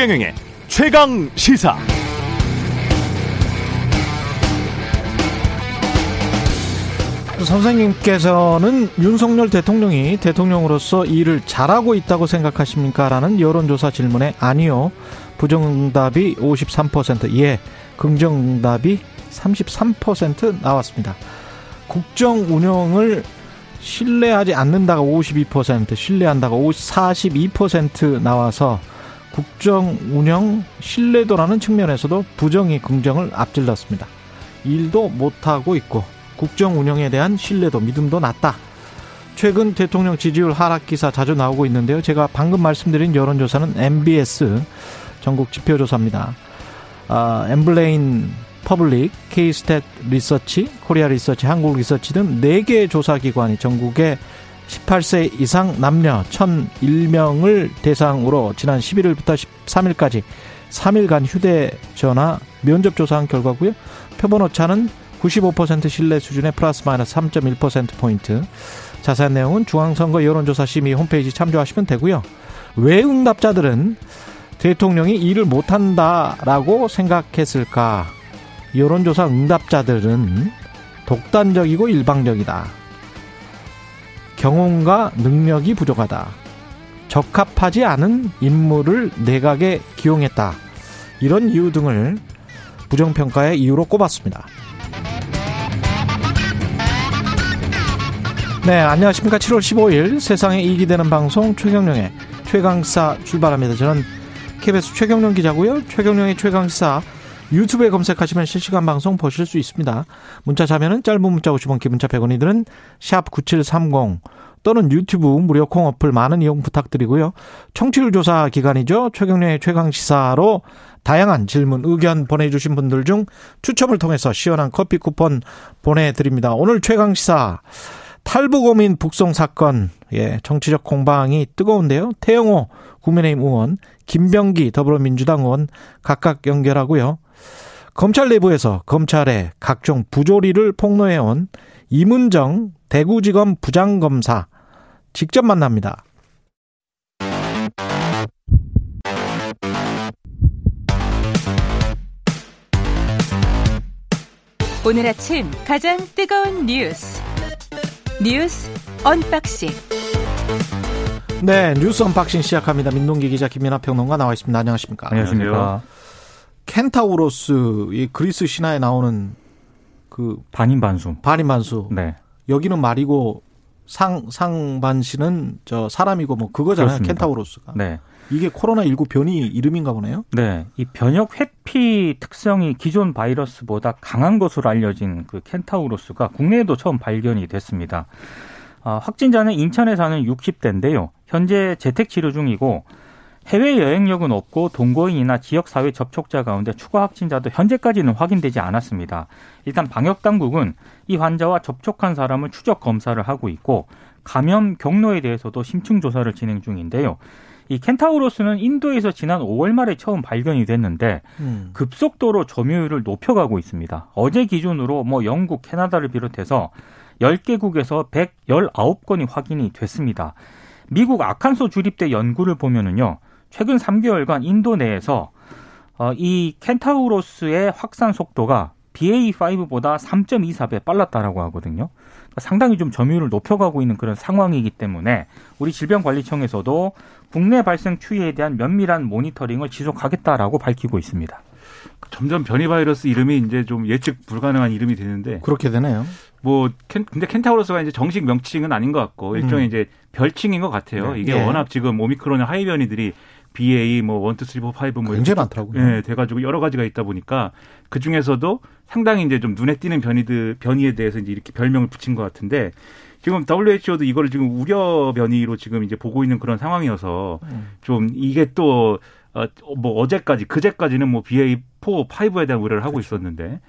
최경영의 최강 시사. 선생님께서는 윤석열 대통령이 대통령으로서 일을 잘하고 있다고 생각하십니까? 라는 여론조사 질문에 아니요. 부정응답이 53%, 예. 긍정응답이 33% 나왔습니다. 국정 운영을 신뢰하지 않는다가 52%, 신뢰한다가 42% 나와서 국정 운영 신뢰도라는 측면에서도 부정이 긍정을 앞질렀습니다. 일도 못하고 있고 국정 운영에 대한 신뢰도 믿음도 낮다. 최근 대통령 지지율 하락 기사 자주 나오고 있는데요. 제가 방금 말씀드린 여론조사는 NBS 전국 지표조사입니다. 아, 엠브레인 퍼블릭, K스탯 리서치, 코리아 리서치, 한국 리서치 등 4개 조사기관이 전국에 18세 이상 남녀 1001명을 대상으로 지난 11일부터 13일까지 3일간 휴대전화 면접 조사한 결과고요. 표본 오차는 95% 신뢰 수준의 플러스 마이너스 3.1%포인트. 자세한 내용은 중앙선거 여론조사 심의 홈페이지 참조하시면 되고요. 왜 응답자들은 대통령이 일을 못한다라고 생각했을까? 여론조사 응답자들은 독단적이고 일방적이다. 경험과 능력이 부족하다. 적합하지 않은 인물을 내각에 기용했다. 이런 이유 등을 부정평가의 이유로 꼽았습니다. 네, 안녕하십니까. 7월 15일 세상에 이익이 되는 방송 최경령의 최강사 출발합니다. 저는 KBS 최경령 기자고요. 최경령의 최강사 유튜브에 검색하시면 실시간 방송 보실 수 있습니다. 문자 자면은 짧은 문자 50원, 기문자 100원이 드는 샵 9730 또는 유튜브 무료 콩 어플 많은 이용 부탁드리고요. 청취율 조사 기간이죠. 최경련의 최강 시사로 다양한 질문, 의견 보내주신 분들 중 추첨을 통해서 시원한 커피 쿠폰 보내드립니다. 오늘 최강 시사 탈북 어민 북송 사건, 예, 정치적 공방이 뜨거운데요. 태영호 국민의힘 의원, 김병기 더불어민주당 의원 각각 연결하고요. 검찰 내부에서 검찰의 각종 부조리를 폭로해온 이문정 대구지검 부장검사 직접 만납니다. 오늘 아침 가장 뜨거운 뉴스 뉴스 unboxing 네 뉴스 unboxing 시작합니다. 민동기 기자 김민아 평론가 나와 있습니다. 안녕하십니까? 안녕하십니까? 켄타우로스 이 그리스 신화에 나오는 그 반인 반수. 반인 반수. 네. 여기는 말이고 상 상반신은 저 사람이고 뭐 그거잖아요. 그렇습니다. 켄타우로스가. 네. 이게 코로나 19 변이 이름인가 보네요. 네. 이 면역 회피 특성이 기존 바이러스보다 강한 것으로 알려진 그 켄타우로스가 국내에도 처음 발견이 됐습니다. 아, 확진자는 인천에 사는 60대인데요. 현재 재택 치료 중이고 해외 여행력은 없고 동거인이나 지역 사회 접촉자 가운데 추가 확진자도 현재까지는 확인되지 않았습니다. 일단 방역 당국은 이 환자와 접촉한 사람을 추적 검사를 하고 있고 감염 경로에 대해서도 심층 조사를 진행 중인데요. 이 켄타우로스는 인도에서 지난 5월 말에 처음 발견이 됐는데 음. 급속도로 점유율을 높여가고 있습니다. 어제 기준으로 뭐 영국, 캐나다를 비롯해서 10개국에서 119건이 확인이 됐습니다. 미국 아칸소 주립대 연구를 보면은요. 최근 3개월간 인도 내에서 어, 이 켄타우로스의 확산 속도가 BA5보다 3.24배 빨랐다라고 하거든요. 그러니까 상당히 좀 점유율을 높여가고 있는 그런 상황이기 때문에 우리 질병관리청에서도 국내 발생 추이에 대한 면밀한 모니터링을 지속하겠다라고 밝히고 있습니다. 점점 변이 바이러스 이름이 이제 좀 예측 불가능한 이름이 되는데 그렇게 되네요. 뭐 켄, 근데 켄타우로스가 이제 정식 명칭은 아닌 것 같고 일종의 음. 이제 별칭인 것 같아요. 네. 이게 예. 워낙 지금 오미크론의 하위 변이들이 BA 뭐 1, 2, 3, 4, 5뭐 굉장히 많더라고요. 예, 돼가지고 여러 가지가 있다 보니까 그 중에서도 상당히 이제 좀 눈에 띄는 변이들 변이에 대해서 이제 이렇게 별명을 붙인 것 같은데 지금 WHO도 이거를 지금 우려 변이로 지금 이제 보고 있는 그런 상황이어서 음. 좀 이게 또 어, 뭐 어제까지 그제까지는 뭐 BA4, 5에 대한 우려를 하고 그렇죠. 있었는데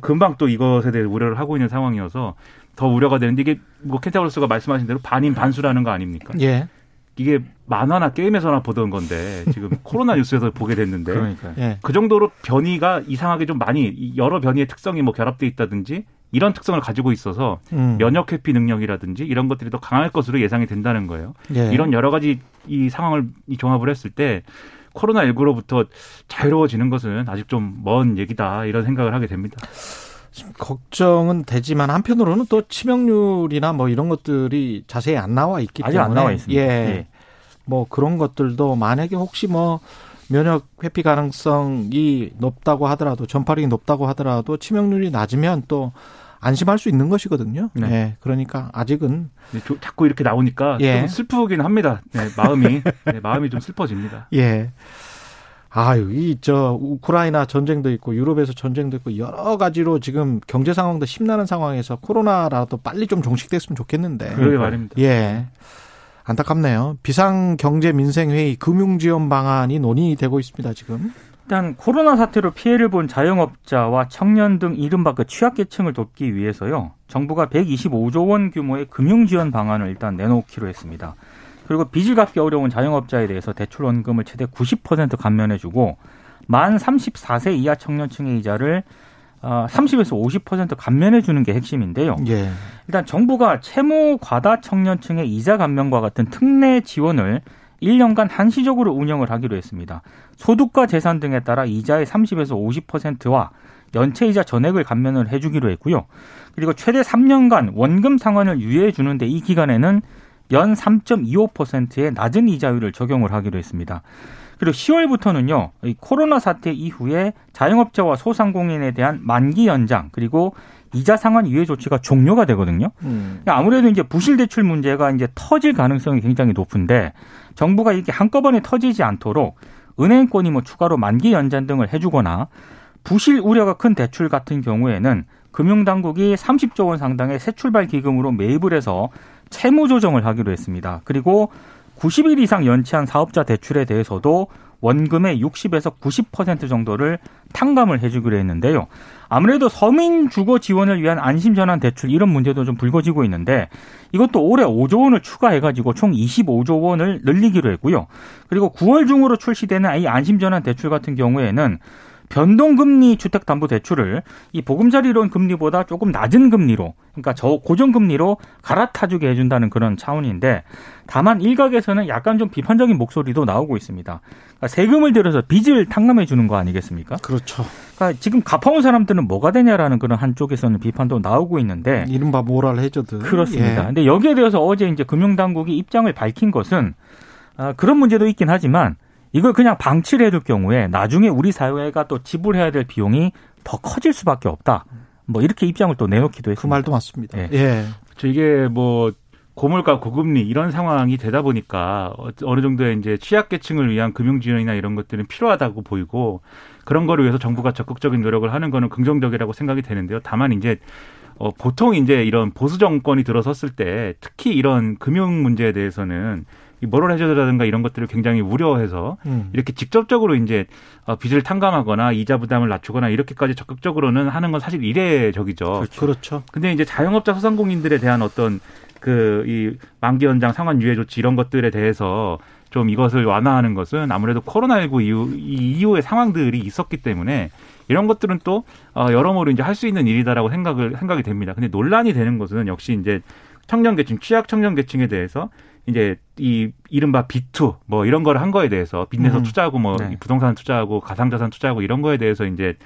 금방 또 이것에 대해 우려를 하고 있는 상황이어서 더 우려가 되는데 이게 뭐 켄타우로스가 말씀하신 대로 반인 반수라는 거 아닙니까? 예. 이게 만화나 게임에서나 보던 건데 지금 코로나 뉴스에서 보게 됐는데 그러니까요. 예. 그 정도로 변이가 이상하게 좀 많이 이 여러 변이의 특성이 뭐 결합돼 있다든지 이런 특성을 가지고 있어서 음. 면역 회피 능력이라든지 이런 것들이 더 강할 것으로 예상이 된다는 거예요. 예. 이런 여러 가지 이 상황을 이 종합을 했을 때 코로나 19로부터 자유로워지는 것은 아직 좀 먼 얘기다 이런 생각을 하게 됩니다. 걱정은 되지만 한편으로는 또 치명률이나 뭐 이런 것들이 자세히 안 나와 있기 아직 때문에 안 나와 있습니다. 예. 예. 뭐 그런 것들도 만약에 혹시 뭐 면역 회피 가능성이 높다고 하더라도 전파력이 높다고 하더라도 치명률이 낮으면 또 안심할 수 있는 것이거든요. 네. 예. 그러니까 아직은 네, 조- 자꾸 이렇게 나오니까 예. 좀 슬프긴 합니다. 네, 마음이 네, 마음이 좀 슬퍼집니다. 예. 아유, 이, 저, 우크라이나 전쟁도 있고, 유럽에서 전쟁도 있고, 여러 가지로 지금 경제 상황도 심란한 상황에서 코로나라도 빨리 좀 종식됐으면 좋겠는데. 그러게 말입니다. 예. 안타깝네요. 비상경제민생회의 금융지원 방안이 논의되고 있습니다, 지금. 일단 코로나 사태로 피해를 본 자영업자와 청년 등 이른바 그 취약계층을 돕기 위해서요. 정부가 125조 원 규모의 금융지원 방안을 일단 내놓기로 했습니다. 그리고 빚을 갚기 어려운 자영업자에 대해서 대출 원금을 최대 90% 감면해주고 만 34세 이하 청년층의 이자를 어, 30에서 50% 감면해 주는 게 핵심인데요. 예. 일단 정부가 채무 과다 청년층의 이자 감면과 같은 특례 지원을 1년간 한시적으로 운영을 하기로 했습니다. 소득과 재산 등에 따라 이자의 30에서 50%와 연체 이자 전액을 감면을 해주기로 했고요. 그리고 최대 3년간 원금 상환을 유예해 주는데 이 기간에는 연 3.25%의 낮은 이자율을 적용을 하기로 했습니다. 그리고 10월부터는요, 이 코로나 사태 이후에 자영업자와 소상공인에 대한 만기 연장 그리고 이자 상환 유예 조치가 종료가 되거든요. 음. 아무래도 이제 부실 대출 문제가 이제 터질 가능성이 굉장히 높은데 정부가 이렇게 한꺼번에 터지지 않도록 은행권이 뭐 추가로 만기 연장 등을 해주거나 부실 우려가 큰 대출 같은 경우에는 금융당국이 30조 원 상당의 새 출발 기금으로 매입을 해서 채무 조정을 하기로 했습니다. 그리고 90일 이상 연체한 사업자 대출에 대해서도 원금의 60에서 90% 정도를 탕감을 해주기로 했는데요. 아무래도 서민 주거 지원을 위한 안심 전환 대출 이런 문제도 좀 불거지고 있는데 이것도 올해 5조 원을 추가해가지고 총 25조 원을 늘리기로 했고요. 그리고 9월 중으로 출시되는 이 안심 전환 대출 같은 경우에는 변동금리 주택담보대출을 이 보금자리론 금리보다 조금 낮은 금리로 그러니까 저 고정금리로 갈아타주게 해준다는 그런 차원인데 다만 일각에서는 약간 좀 비판적인 목소리도 나오고 있습니다. 그러니까 세금을 들여서 빚을 탕감해 주는 거 아니겠습니까? 그렇죠. 그러니까 지금 갚아온 사람들은 뭐가 되냐라는 그런 한쪽에서는 비판도 나오고 있는데 이른바 모랄 해저드. 그렇습니다. 예. 근데 여기에 대해서 어제 이제 금융당국이 입장을 밝힌 것은 아, 그런 문제도 있긴 하지만 이걸 그냥 방치를 해둘 경우에 나중에 우리 사회가 또 지불해야 될 비용이 더 커질 수밖에 없다. 뭐 이렇게 입장을 또 내놓기도 했습니다. 그 말도 맞습니다. 예. 예. 저 이게 뭐 고물가 고금리 이런 상황이 되다 보니까 어- 어느 정도의 이제 취약계층을 위한 금융 지원이나 이런 것들은 필요하다고 보이고 그런 거를 위해서 정부가 적극적인 노력을 하는 거는 긍정적이라고 생각이 되는데요. 다만 이제 어 보통 이제 이런 보수 정권이 들어섰을 때 특히 이런 금융 문제에 대해서는 이 모럴 해저드라든가 이런 것들을 굉장히 우려해서 음. 이렇게 직접적으로 이제 어, 빚을 탕감하거나 이자 부담을 낮추거나 이렇게까지 적극적으로는 하는 건 사실 이례적이죠. 그렇죠. 근데 이제 자영업자 소상공인들에 대한 어떤 그 이 만기 연장 상환 유예 조치 이런 것들에 대해서 좀 이것을 완화하는 것은 아무래도 코로나19 이후 이 이후의 상황들이 있었기 때문에 이런 것들은 또 어, 여러모로 이제 할 수 있는 일이다라고 생각을 생각이 됩니다. 근데 논란이 되는 것은 역시 이제 청년 계층 취약 청년 계층에 대해서 이제 이 이른바 B2 뭐 이런 거를 한 거에 대해서 빚내서 음. 투자하고 뭐 네. 부동산 투자하고 가상자산 투자하고 이런 거에 대해서 이제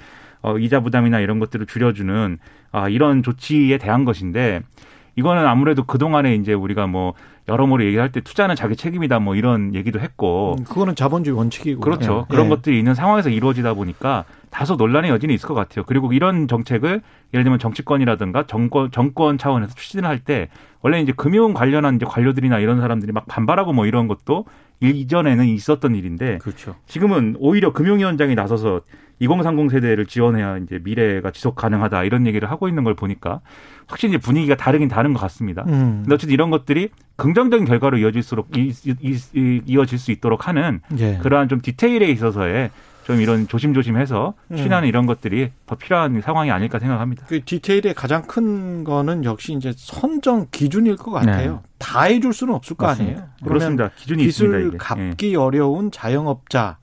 어, 이자 부담이나 이런 것들을 줄여주는 아, 이런 조치에 대한 것인데 이거는 아무래도 그동안에 이제 우리가 뭐 여러모로 얘기할 때 투자는 자기 책임이다 뭐 이런 얘기도 했고 음, 그거는 자본주의 원칙이고. 그렇죠. 예. 그런 예. 것들이 있는 상황에서 이루어지다 보니까 다소 논란의 여지는 있을 것 같아요. 그리고 이런 정책을 예를 들면 정치권이라든가 정권 정권 차원에서 추진을 할 때 원래 이제 금융 관련한 이제 관료들이나 이런 사람들이 막 반발하고 뭐 이런 것도 이전에는 있었던 일인데 그렇죠. 지금은 오히려 금융위원장이 나서서 2030 세대를 지원해야 이제 미래가 지속 가능하다 이런 얘기를 하고 있는 걸 보니까 확실히 분위기가 다르긴 다른 것 같습니다. 음. 근데 어쨌든 이런 것들이 긍정적인 결과로 이어질수록 이, 이, 이, 이어질 수 있도록 하는 예. 그러한 좀 디테일에 있어서의 좀 이런 조심조심해서 음. 취하는 이런 것들이 더 필요한 상황이 아닐까 생각합니다. 그 디테일의 가장 큰 거는 역시 이제 선정 기준일 것 같아요. 네. 다 해줄 수는 없을 거 맞습니다. 아니에요. 그러면 그렇습니다. 기준이 있습니다. 빚을 이게. 예. 갚기 어려운 자영업자,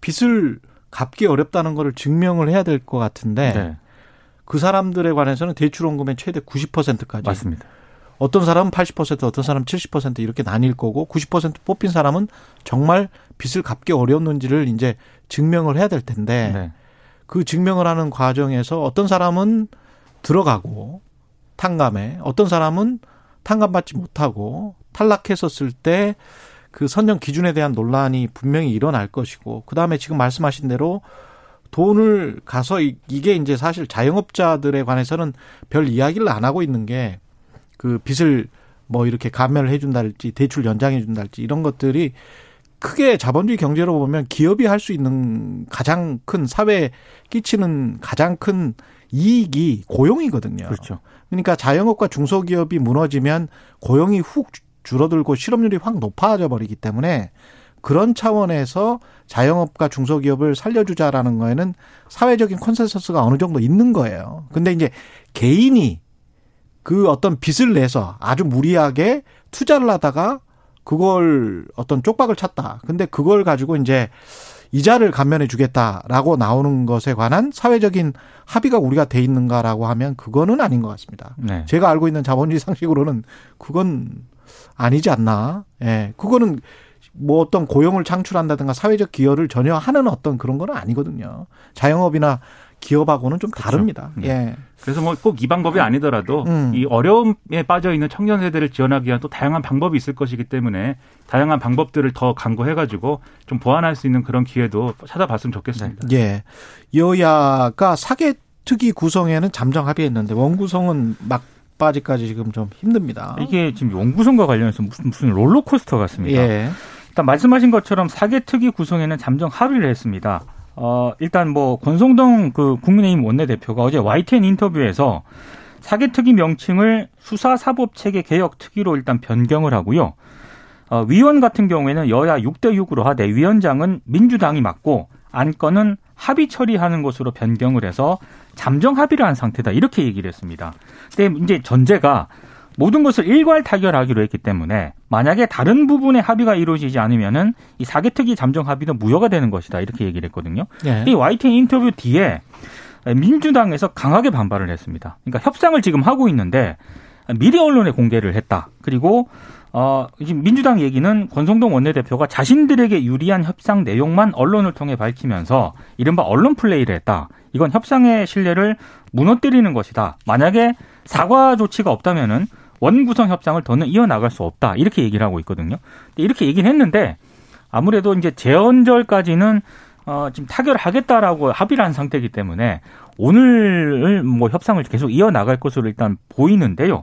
빚을 갚기 어렵다는 거를 증명을 해야 될 것 같은데 네. 그 사람들에 관해서는 대출원금의 최대 90%까지. 맞습니다. 어떤 사람은 80% 어떤 사람은 70% 이렇게 나뉠 거고 90% 뽑힌 사람은 정말 빚을 갚기 어려웠는지를 이제 증명을 해야 될 텐데 네. 그 증명을 하는 과정에서 어떤 사람은 들어가고 탕감에 어떤 사람은 탕감받지 못하고 탈락했었을 때 그 선정 기준에 대한 논란이 분명히 일어날 것이고 그다음에 지금 말씀하신 대로 돈을 가서 이- 이게 이제 사실 자영업자들에 관해서는 별 이야기를 안 하고 있는 게 그 빚을 뭐 이렇게 감면을 해준다랄지 대출 연장해 준다랄지 이런 것들이 크게 자본주의 경제로 보면 기업이 할 수 있는 가장 큰 사회에 끼치는 가장 큰 이익이 고용이거든요. 그렇죠. 그러니까 자영업과 중소기업이 무너지면 고용이 훅 줄어들고 실업률이 확 높아져 버리기 때문에 그런 차원에서 자영업과 중소기업을 살려주자라는 거에는 사회적인 consensus가 어느 정도 있는 거예요. 근데 이제 개인이 그 어떤 빚을 내서 아주 무리하게 투자를 하다가 그걸 어떤 쪽박을 찼다. 근데 그걸 가지고 이제 이자를 감면해 주겠다라고 나오는 것에 관한 사회적인 합의가 우리가 돼 있는가라고 하면 그거는 아닌 것 같습니다. 네. 제가 알고 있는 자본주의 상식으로는 그건 아니지 않나. 예. 그거는 뭐 어떤 고용을 창출한다든가 사회적 기여를 전혀 하는 어떤 그런 건 아니거든요. 자영업이나 기업하고는 좀 다릅니다. 네. 예. 그래서 뭐 꼭 이 방법이 아니더라도 음. 이 어려움에 빠져 있는 청년 세대를 지원하기 위한 또 다양한 방법이 있을 것이기 때문에 다양한 방법들을 더 강구해 가지고 좀 보완할 수 있는 그런 기회도 찾아봤으면 좋겠습니다. 예. 여야가 사개 특위 구성에는 잠정 합의했는데 원구성은 막바지까지 지금 좀 힘듭니다. 이게 지금 연구선과 관련해서 무슨 무슨 롤러코스터 같습니다. 예. 일단 말씀하신 것처럼 사개특위 구성에는 잠정 합의를 했습니다. 어, 일단 뭐 권성동 그 국민의힘 원내대표가 어제 YTN 인터뷰에서 사개특위 명칭을 수사사법체계 개혁특위로 일단 변경을 하고요. 어, 위원 같은 경우에는 여야 6대 6으로 하되 위원장은 민주당이 맡고 안건은 합의 처리하는 것으로 변경을 해서 잠정 합의를 한 상태다 이렇게 얘기를 했습니다. 근데 이제 전제가 모든 것을 일괄 타결하기로 했기 때문에 만약에 다른 부분의 합의가 이루어지지 않으면은 이 사개특위 잠정 합의는 무효가 되는 것이다 이렇게 얘기를 했거든요. 예. 이 YTN 인터뷰 뒤에 민주당에서 강하게 반발을 했습니다. 그러니까 협상을 지금 하고 있는데 미리 언론에 공개를 했다. 그리고 어, 지금 민주당 얘기는 권성동 원내대표가 자신들에게 유리한 협상 내용만 언론을 통해 밝히면서 이른바 언론 플레이를 했다. 이건 협상의 신뢰를 무너뜨리는 것이다. 만약에 사과 조치가 없다면은 원구성 협상을 더는 이어나갈 수 없다. 이렇게 얘기를 하고 있거든요. 이렇게 얘기는 했는데 아무래도 이제 재헌절까지는 어, 지금 타결하겠다라고 합의를 한 상태이기 때문에 오늘 뭐 협상을 계속 이어나갈 것으로 일단 보이는데요.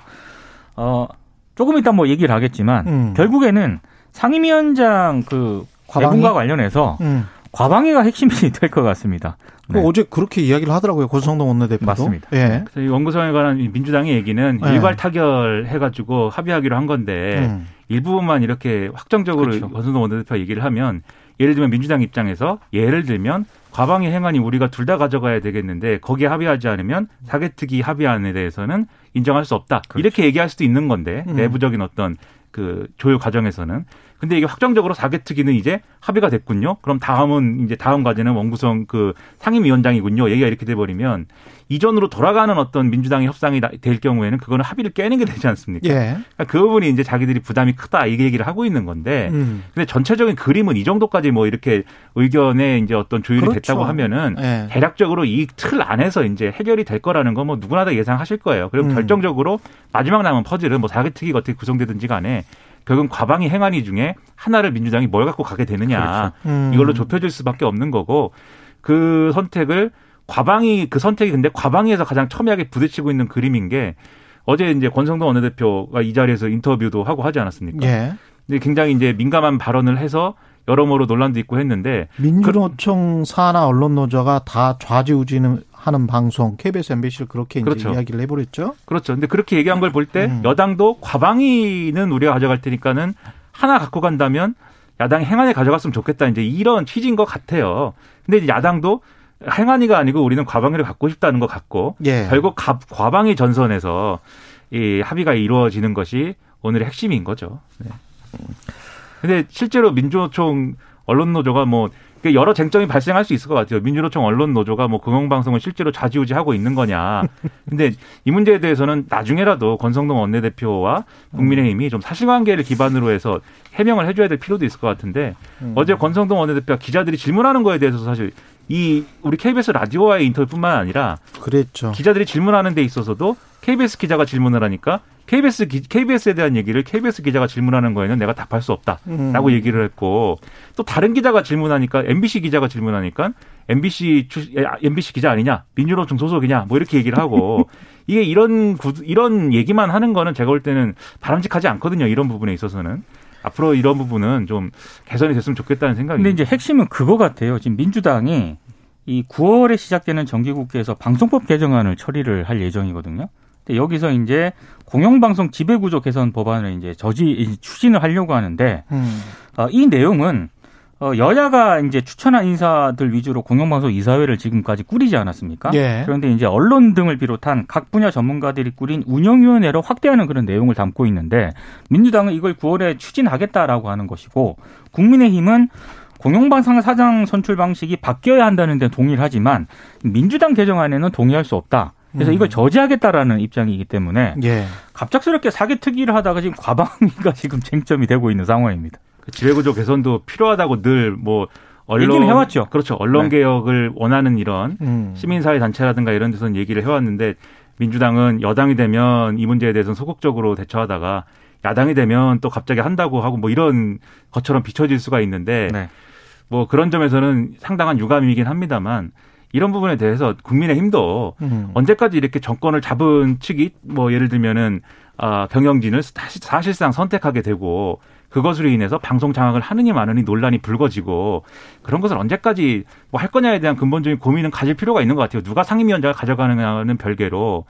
어, 조금 이따 뭐 얘기를 하겠지만 음. 결국에는 상임위원장 그 과방위? 과방과 관련해서 음. 과방위가 핵심이 될 것 같습니다. 그 네. 어제 그렇게 이야기를 하더라고요. 권성동 원내대표도. 맞습니다. 예. 그래서 이 원구성에 관한 이 민주당의 얘기는 네. 일괄 타결해가지고 합의하기로 한 건데 음. 일부분만 이렇게 확정적으로 그렇죠. 권성동 원내대표가 얘기를 하면 예를 들면 민주당 입장에서 예를 들면 과방위 행안이 우리가 둘 다 가져가야 되겠는데 거기에 합의하지 않으면 사개특위 합의안에 대해서는 인정할 수 없다. 그렇죠. 이렇게 얘기할 수도 있는 건데 음. 내부적인 어떤 그 조율 과정에서는 근데 이게 확정적으로 사개특위는 이제 합의가 됐군요. 그럼 다음은 이제 다음 과제는 원구성 그 상임위원장이군요. 얘기가 이렇게 돼 버리면 이전으로 돌아가는 어떤 민주당의 협상이 나- 될 경우에는 그거는 합의를 깨는 게 되지 않습니까? 예. 그러니까 그 부분이 이제 자기들이 부담이 크다 이 얘기를 하고 있는 건데 음. 근데 전체적인 그림은 이 정도까지 뭐 이렇게 의견에 이제 어떤 조율이 그렇죠. 됐다고 하면은 예. 대략적으로 이 틀 안에서 이제 해결이 될 거라는 건 뭐 누구나 다 예상하실 거예요. 그리고 음. 결정적으로 마지막 남은 퍼즐은 뭐 사개특위가 어떻게 구성되든지 간에 결국은 과방위 행안위 중에 하나를 민주당이 뭘 갖고 가게 되느냐 음. 이걸로 좁혀질 수밖에 없는 거고 그 선택을 과방위 그 선택이 근데 과방위에서 가장 첨예하게 부딪히고 있는 그림인 게 어제 이제 권성동 원내대표가 이 자리에서 인터뷰도 하고 하지 않았습니까? 예. 근데 굉장히 이제 민감한 발언을 해서 여러모로 논란도 있고 했는데 민주노총 산하 언론노조가 다 좌지우지 하는 방송 KBS, MBC를 그렇게 그렇죠. 이야기를 해버렸죠. 그렇죠. 근데 그렇게 얘기한 걸 볼때 음. 여당도 과방위는 우리가 가져갈 테니까는 하나 갖고 간다면 야당이 행안위 가져갔으면 좋겠다. 이제 이런 취지인 것 같아요. 근데 이제 야당도 행안위가 아니고 우리는 과방위를 갖고 싶다는 것 같고 예. 결국 가- 과방위 전선에서 이 합의가 이루어지는 것이 오늘의 핵심인 거죠. 네. 근데 실제로 민주노총 언론 노조가 뭐 여러 쟁점이 발생할 수 있을 것 같아요. 민주노총 언론 노조가 뭐 공영방송을 실제로 좌지우지하고 있는 거냐. 근데 이 문제에 대해서는 나중에라도 권성동 원내대표와 국민의힘이 좀 사실관계를 기반으로 해서 해명을 해줘야 될 필요도 있을 것 같은데 음. 어제 권성동 원내대표가 기자들이 질문하는 거에 대해서 사실 이 우리 KBS 라디오와의 인터뷰뿐만 아니라 그랬죠. 기자들이 질문하는 데 있어서도 KBS 기자가 질문을 하니까 KBS 기, KBS에 대한 얘기를 KBS 기자가 질문하는 거에는 내가 답할 수 없다라고 음. 얘기를 했고 또 다른 기자가 질문하니까 MBC 기자가 질문하니까 MBC 주, MBC 기자 아니냐 민주노총 소속이냐 뭐 이렇게 얘기를 하고 이게 이런 구, 이런 얘기만 하는 거는 제가 볼 때는 바람직하지 않거든요 이런 부분에 있어서는 앞으로 이런 부분은 좀 개선이 됐으면 좋겠다는 생각이. 근데 이제 핵심은 그거 같아요. 지금 민주당이 이 9월에 시작되는 정기국회에서 방송법 개정안을 처리를 할 예정이거든요. 근데 여기서 이제 공영방송 지배구조 개선 법안을 이제 저지 추진을 하려고 하는데 음. 어, 이 내용은 어, 여야가 이제 추천한 인사들 위주로 공영방송 이사회를 지금까지 꾸리지 않았습니까? 예. 그런데 이제 언론 등을 비롯한 각 분야 전문가들이 꾸린 운영위원회로 확대하는 그런 내용을 담고 있는데 민주당은 이걸 9월에 추진하겠다라고 하는 것이고 국민의힘은 공영방송 사장 선출 방식이 바뀌어야 한다는 데 동의를 하지만 민주당 개정안에는 동의할 수 없다. 그래서 이걸 음. 저지하겠다라는 입장이기 때문에 예. 갑작스럽게 사기특위를 하다가 지금 과방위가 지금 쟁점이 되고 있는 상황입니다. 그 지배구조 개선도 필요하다고 늘뭐 언론 해왔죠. 그렇죠. 언론 네. 개혁을 원하는 이런 음. 시민사회 단체라든가 이런 데서는 얘기를 해왔는데 민주당은 여당이 되면 이 문제에 대해서는 소극적으로 대처하다가 야당이 되면 또 갑자기 한다고 하고 뭐 이런 것처럼 비춰질 수가 있는데 네. 뭐 그런 점에서는 상당한 유감이긴 합니다만 이런 부분에 대해서 국민의힘도 음. 언제까지 이렇게 정권을 잡은 측이 뭐 예를 들면은 아 경영진을 사실상 선택하게 되고 그것으로 인해서 방송 장악을 하느니 마느니 논란이 불거지고 그런 것을 언제까지 뭐 할 거냐에 대한 근본적인 고민은 가질 필요가 있는 것 같아요. 누가 상임위원장을 가져가느냐는 별개로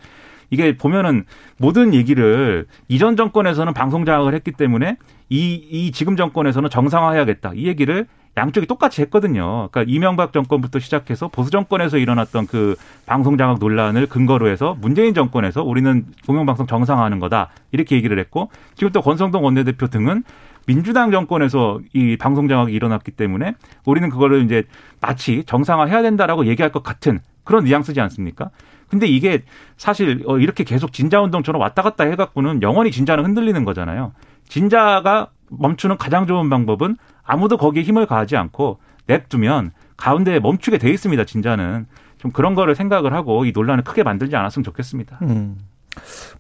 이게 보면은 모든 얘기를 이전 정권에서는 방송 장악을 했기 때문에 이, 이 지금 정권에서는 정상화해야겠다. 이 얘기를 양쪽이 똑같이 했거든요. 그러니까 이명박 정권부터 시작해서 보수 정권에서 일어났던 그 방송 장악 논란을 근거로 해서 문재인 정권에서 우리는 공영방송 정상화하는 거다 이렇게 얘기를 했고 지금 또 권성동 원내대표 등은 민주당 정권에서 이 방송 장악이 일어났기 때문에 우리는 그거를 이제 마치 정상화해야 된다라고 얘기할 것 같은 그런 뉘앙스지 않습니까? 근데 이게 사실 어, 이렇게 계속 진자 운동처럼 왔다 갔다 해갖고는 영원히 진자는 흔들리는 거잖아요. 진자가 멈추는 가장 좋은 방법은 아무도 거기에 힘을 가하지 않고 냅두면 가운데에 멈추게 돼 있습니다. 진짜는 좀 그런 거를 생각을 하고 이 논란을 크게 만들지 않았으면 좋겠습니다. 음.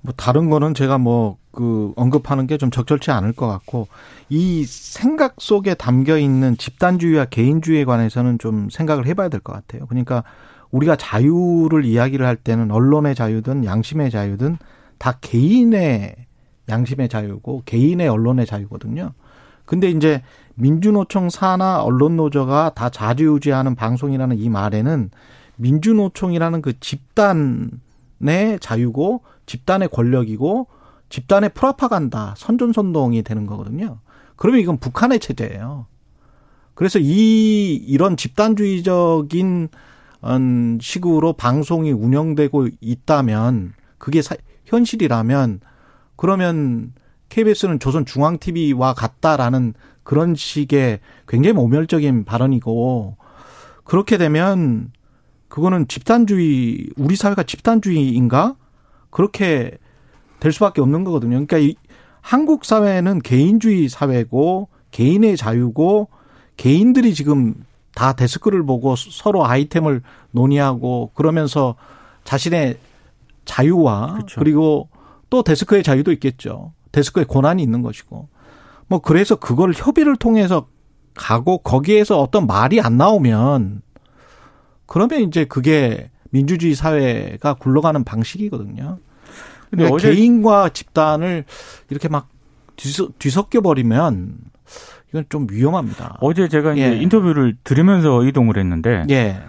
뭐 다른 거는 제가 뭐 그 언급하는 게 좀 적절치 않을 것 같고 이 생각 속에 담겨 있는 집단주의와 개인주의에 관해서는 좀 생각을 해봐야 될 것 같아요. 그러니까 우리가 자유를 이야기를 할 때는 언론의 자유든 양심의 자유든 다 개인의 양심의 자유고 개인의 언론의 자유거든요. 근데 이제 민주노총 사나 언론노조가 다 자주유지하는 방송이라는 이 말에는 민주노총이라는 그 집단의 자유고 집단의 권력이고 집단의 프라파간다 선전선동이 되는 거거든요. 그러면 이건 북한의 체제예요. 그래서 이 이런 집단주의적인 음, 식으로 방송이 운영되고 있다면 그게 현실이라면 그러면 KBS는 조선 중앙 TV와 같다라는 그런 식의 굉장히 모멸적인 발언이고 그렇게 되면 그거는 집단주의 우리 사회가 집단주의인가 그렇게 될 수밖에 없는 거거든요. 그러니까 이 한국 사회는 개인주의 사회고 개인의 자유고 개인들이 지금 다 데스크를 보고 서로 아이템을 논의하고 그러면서 자신의 자유와 그렇죠. 그리고 또 데스크의 자유도 있겠죠. 데스크의 권한이 있는 것이고. 뭐 그래서 그걸 협의를 통해서 가고 거기에서 어떤 말이 안 나오면 그러면 이제 그게 민주주의 사회가 굴러가는 방식이거든요. 근데 그러니까 개인과 집단을 이렇게 막 뒤섞 여 버리면 이건 좀 위험합니다. 어제 제가 이제 예. 인터뷰를 들으면서 이동을 했는데 예.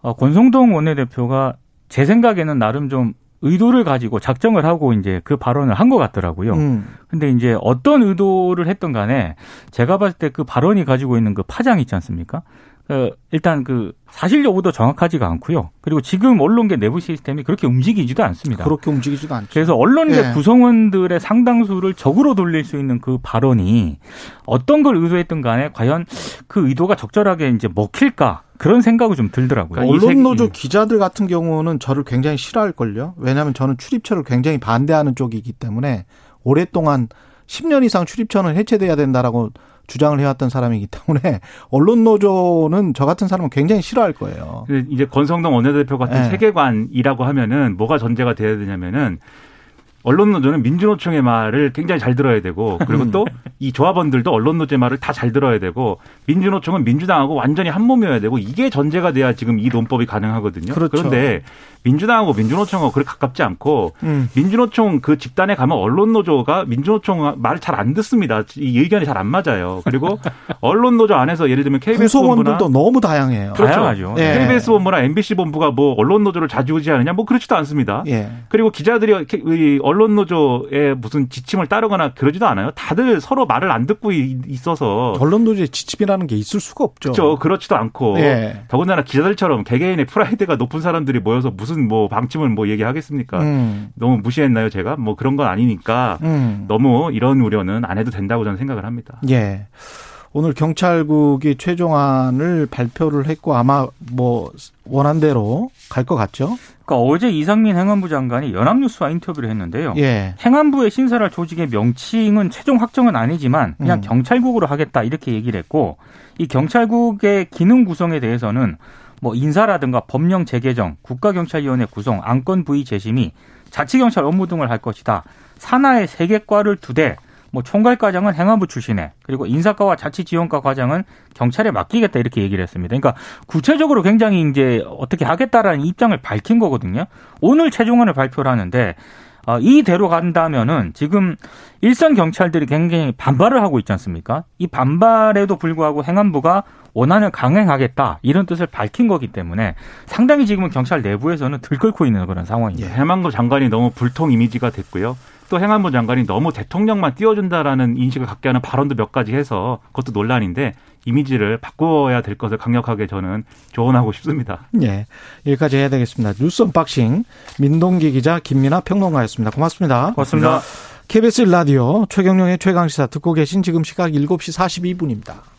어, 권성동 원내대표가 제 생각에는 나름 좀 의도를 가지고 작정을 하고 이제 그 발언을 한 것 같더라고요. 음. 근데 이제 어떤 의도를 했던 간에 제가 봤을 때 그 발언이 가지고 있는 그 파장 있지 않습니까? 어, 일단 그 사실 여부도 정확하지가 않고요. 그리고 지금 언론계 내부 시스템이 그렇게 움직이지도 않습니다. 그렇게 움직이지도 않죠. 그래서 언론계 예. 구성원들의 상당수를 적으로 돌릴 수 있는 그 발언이 어떤 걸 의도했든 간에 과연 그 의도가 적절하게 이제 먹힐까 그런 생각이 좀 들더라고요. 그러니까 이 언론 노조 색- 기자들 같은 경우는 저를 굉장히 싫어할 걸요. 왜냐하면 저는 출입처를 굉장히 반대하는 쪽이기 때문에 오랫동안 10년 이상 출입처는 해체돼야 된다라고 주장을 해왔던 사람이기 때문에 언론 노조는 저 같은 사람은 굉장히 싫어할 거예요. 근데 이제 권성동 원내대표 같은 네. 세계관이라고 하면은 뭐가 전제가 돼야 되냐면은 언론 노조는 민주노총의 말을 굉장히 잘 들어야 되고 그리고 또 이 조합원들도 언론 노조의 말을 다 잘 들어야 되고 민주노총은 민주당하고 완전히 한 몸이어야 되고 이게 전제가 돼야 지금 이 논법이 가능하거든요. 그렇죠. 그런데 민주당하고 민주노총하고 그렇게 가깝지 않고 음. 민주노총 그 집단에 가면 언론 노조가 민주노총 말을 잘 안 듣습니다. 이 의견이 잘 안 맞아요. 그리고 언론 노조 안에서 예를 들면 KBS 본부나 구성원들도 너무 다양해요. 그렇죠. 다양하죠. 예. KBS 본부나 MBC 본부가 뭐 언론 노조를 좌지우지하느냐 뭐 그렇지도 않습니다. 예. 그리고 기자들이 이 언론 노조의 무슨 지침을 따르거나 그러지도 않아요. 다들 서로 말을 안 듣고 이- 있어서 언론 노조의 지침이라는 게 있을 수가 없죠. 그렇죠. 그렇지도 않고 예. 더군다나 기자들처럼 개개인의 프라이드가 높은 사람들이 모여서 무슨 뭐 방침을 뭐 얘기하겠습니까? 음. 너무 무시했나요, 제가? 뭐 그런 건 아니니까 음. 너무 이런 우려는 안 해도 된다고 저는 생각을 합니다. 예. 오늘 경찰국이 최종안을 발표를 했고 아마 뭐 원한대로 갈 것 같죠? 그러니까 어제 이상민 행안부 장관이 연합뉴스와 인터뷰를 했는데요. 예. 행안부의 신설할 조직의 명칭은 최종 확정은 아니지만 그냥 음. 경찰국으로 하겠다 이렇게 얘기를 했고 이 경찰국의 기능 구성에 대해서는 뭐 인사라든가 법령 재개정, 국가경찰위원회 구성, 안건 부의 재심이 자치경찰 업무 등을 할 것이다. 산하의 세 개과를 두 대, 뭐 총괄과장은 행안부 출신에 그리고 인사과와 자치지원과 과장은 경찰에 맡기겠다 이렇게 얘기를 했습니다. 그러니까 구체적으로 굉장히 이제 어떻게 하겠다라는 입장을 밝힌 거거든요. 오늘 최종안을 발표를 하는데 어, 이대로 간다면은 지금 일선 경찰들이 굉장히 반발을 하고 있지 않습니까? 이 반발에도 불구하고 행안부가 원안을 강행하겠다 이런 뜻을 밝힌 거기 때문에 상당히 지금은 경찰 내부에서는 들끓고 있는 그런 상황입니다. 행안부 장관이 너무 불통 이미지가 됐고요. 또 행안부 장관이 너무 대통령만 띄워준다라는 인식을 갖게 하는 발언도 몇 가지 해서 그것도 논란인데 이미지를 바꿔야 될 것을 강력하게 저는 조언하고 싶습니다. 예. 여기까지 해야 되겠습니다. 뉴스 unboxing 민동기 기자 김민아 평론가였습니다. 고맙습니다. 고맙습니다. KBS 라디오 최경령의 최강시사 듣고 계신 지금 시각 7시 42분입니다.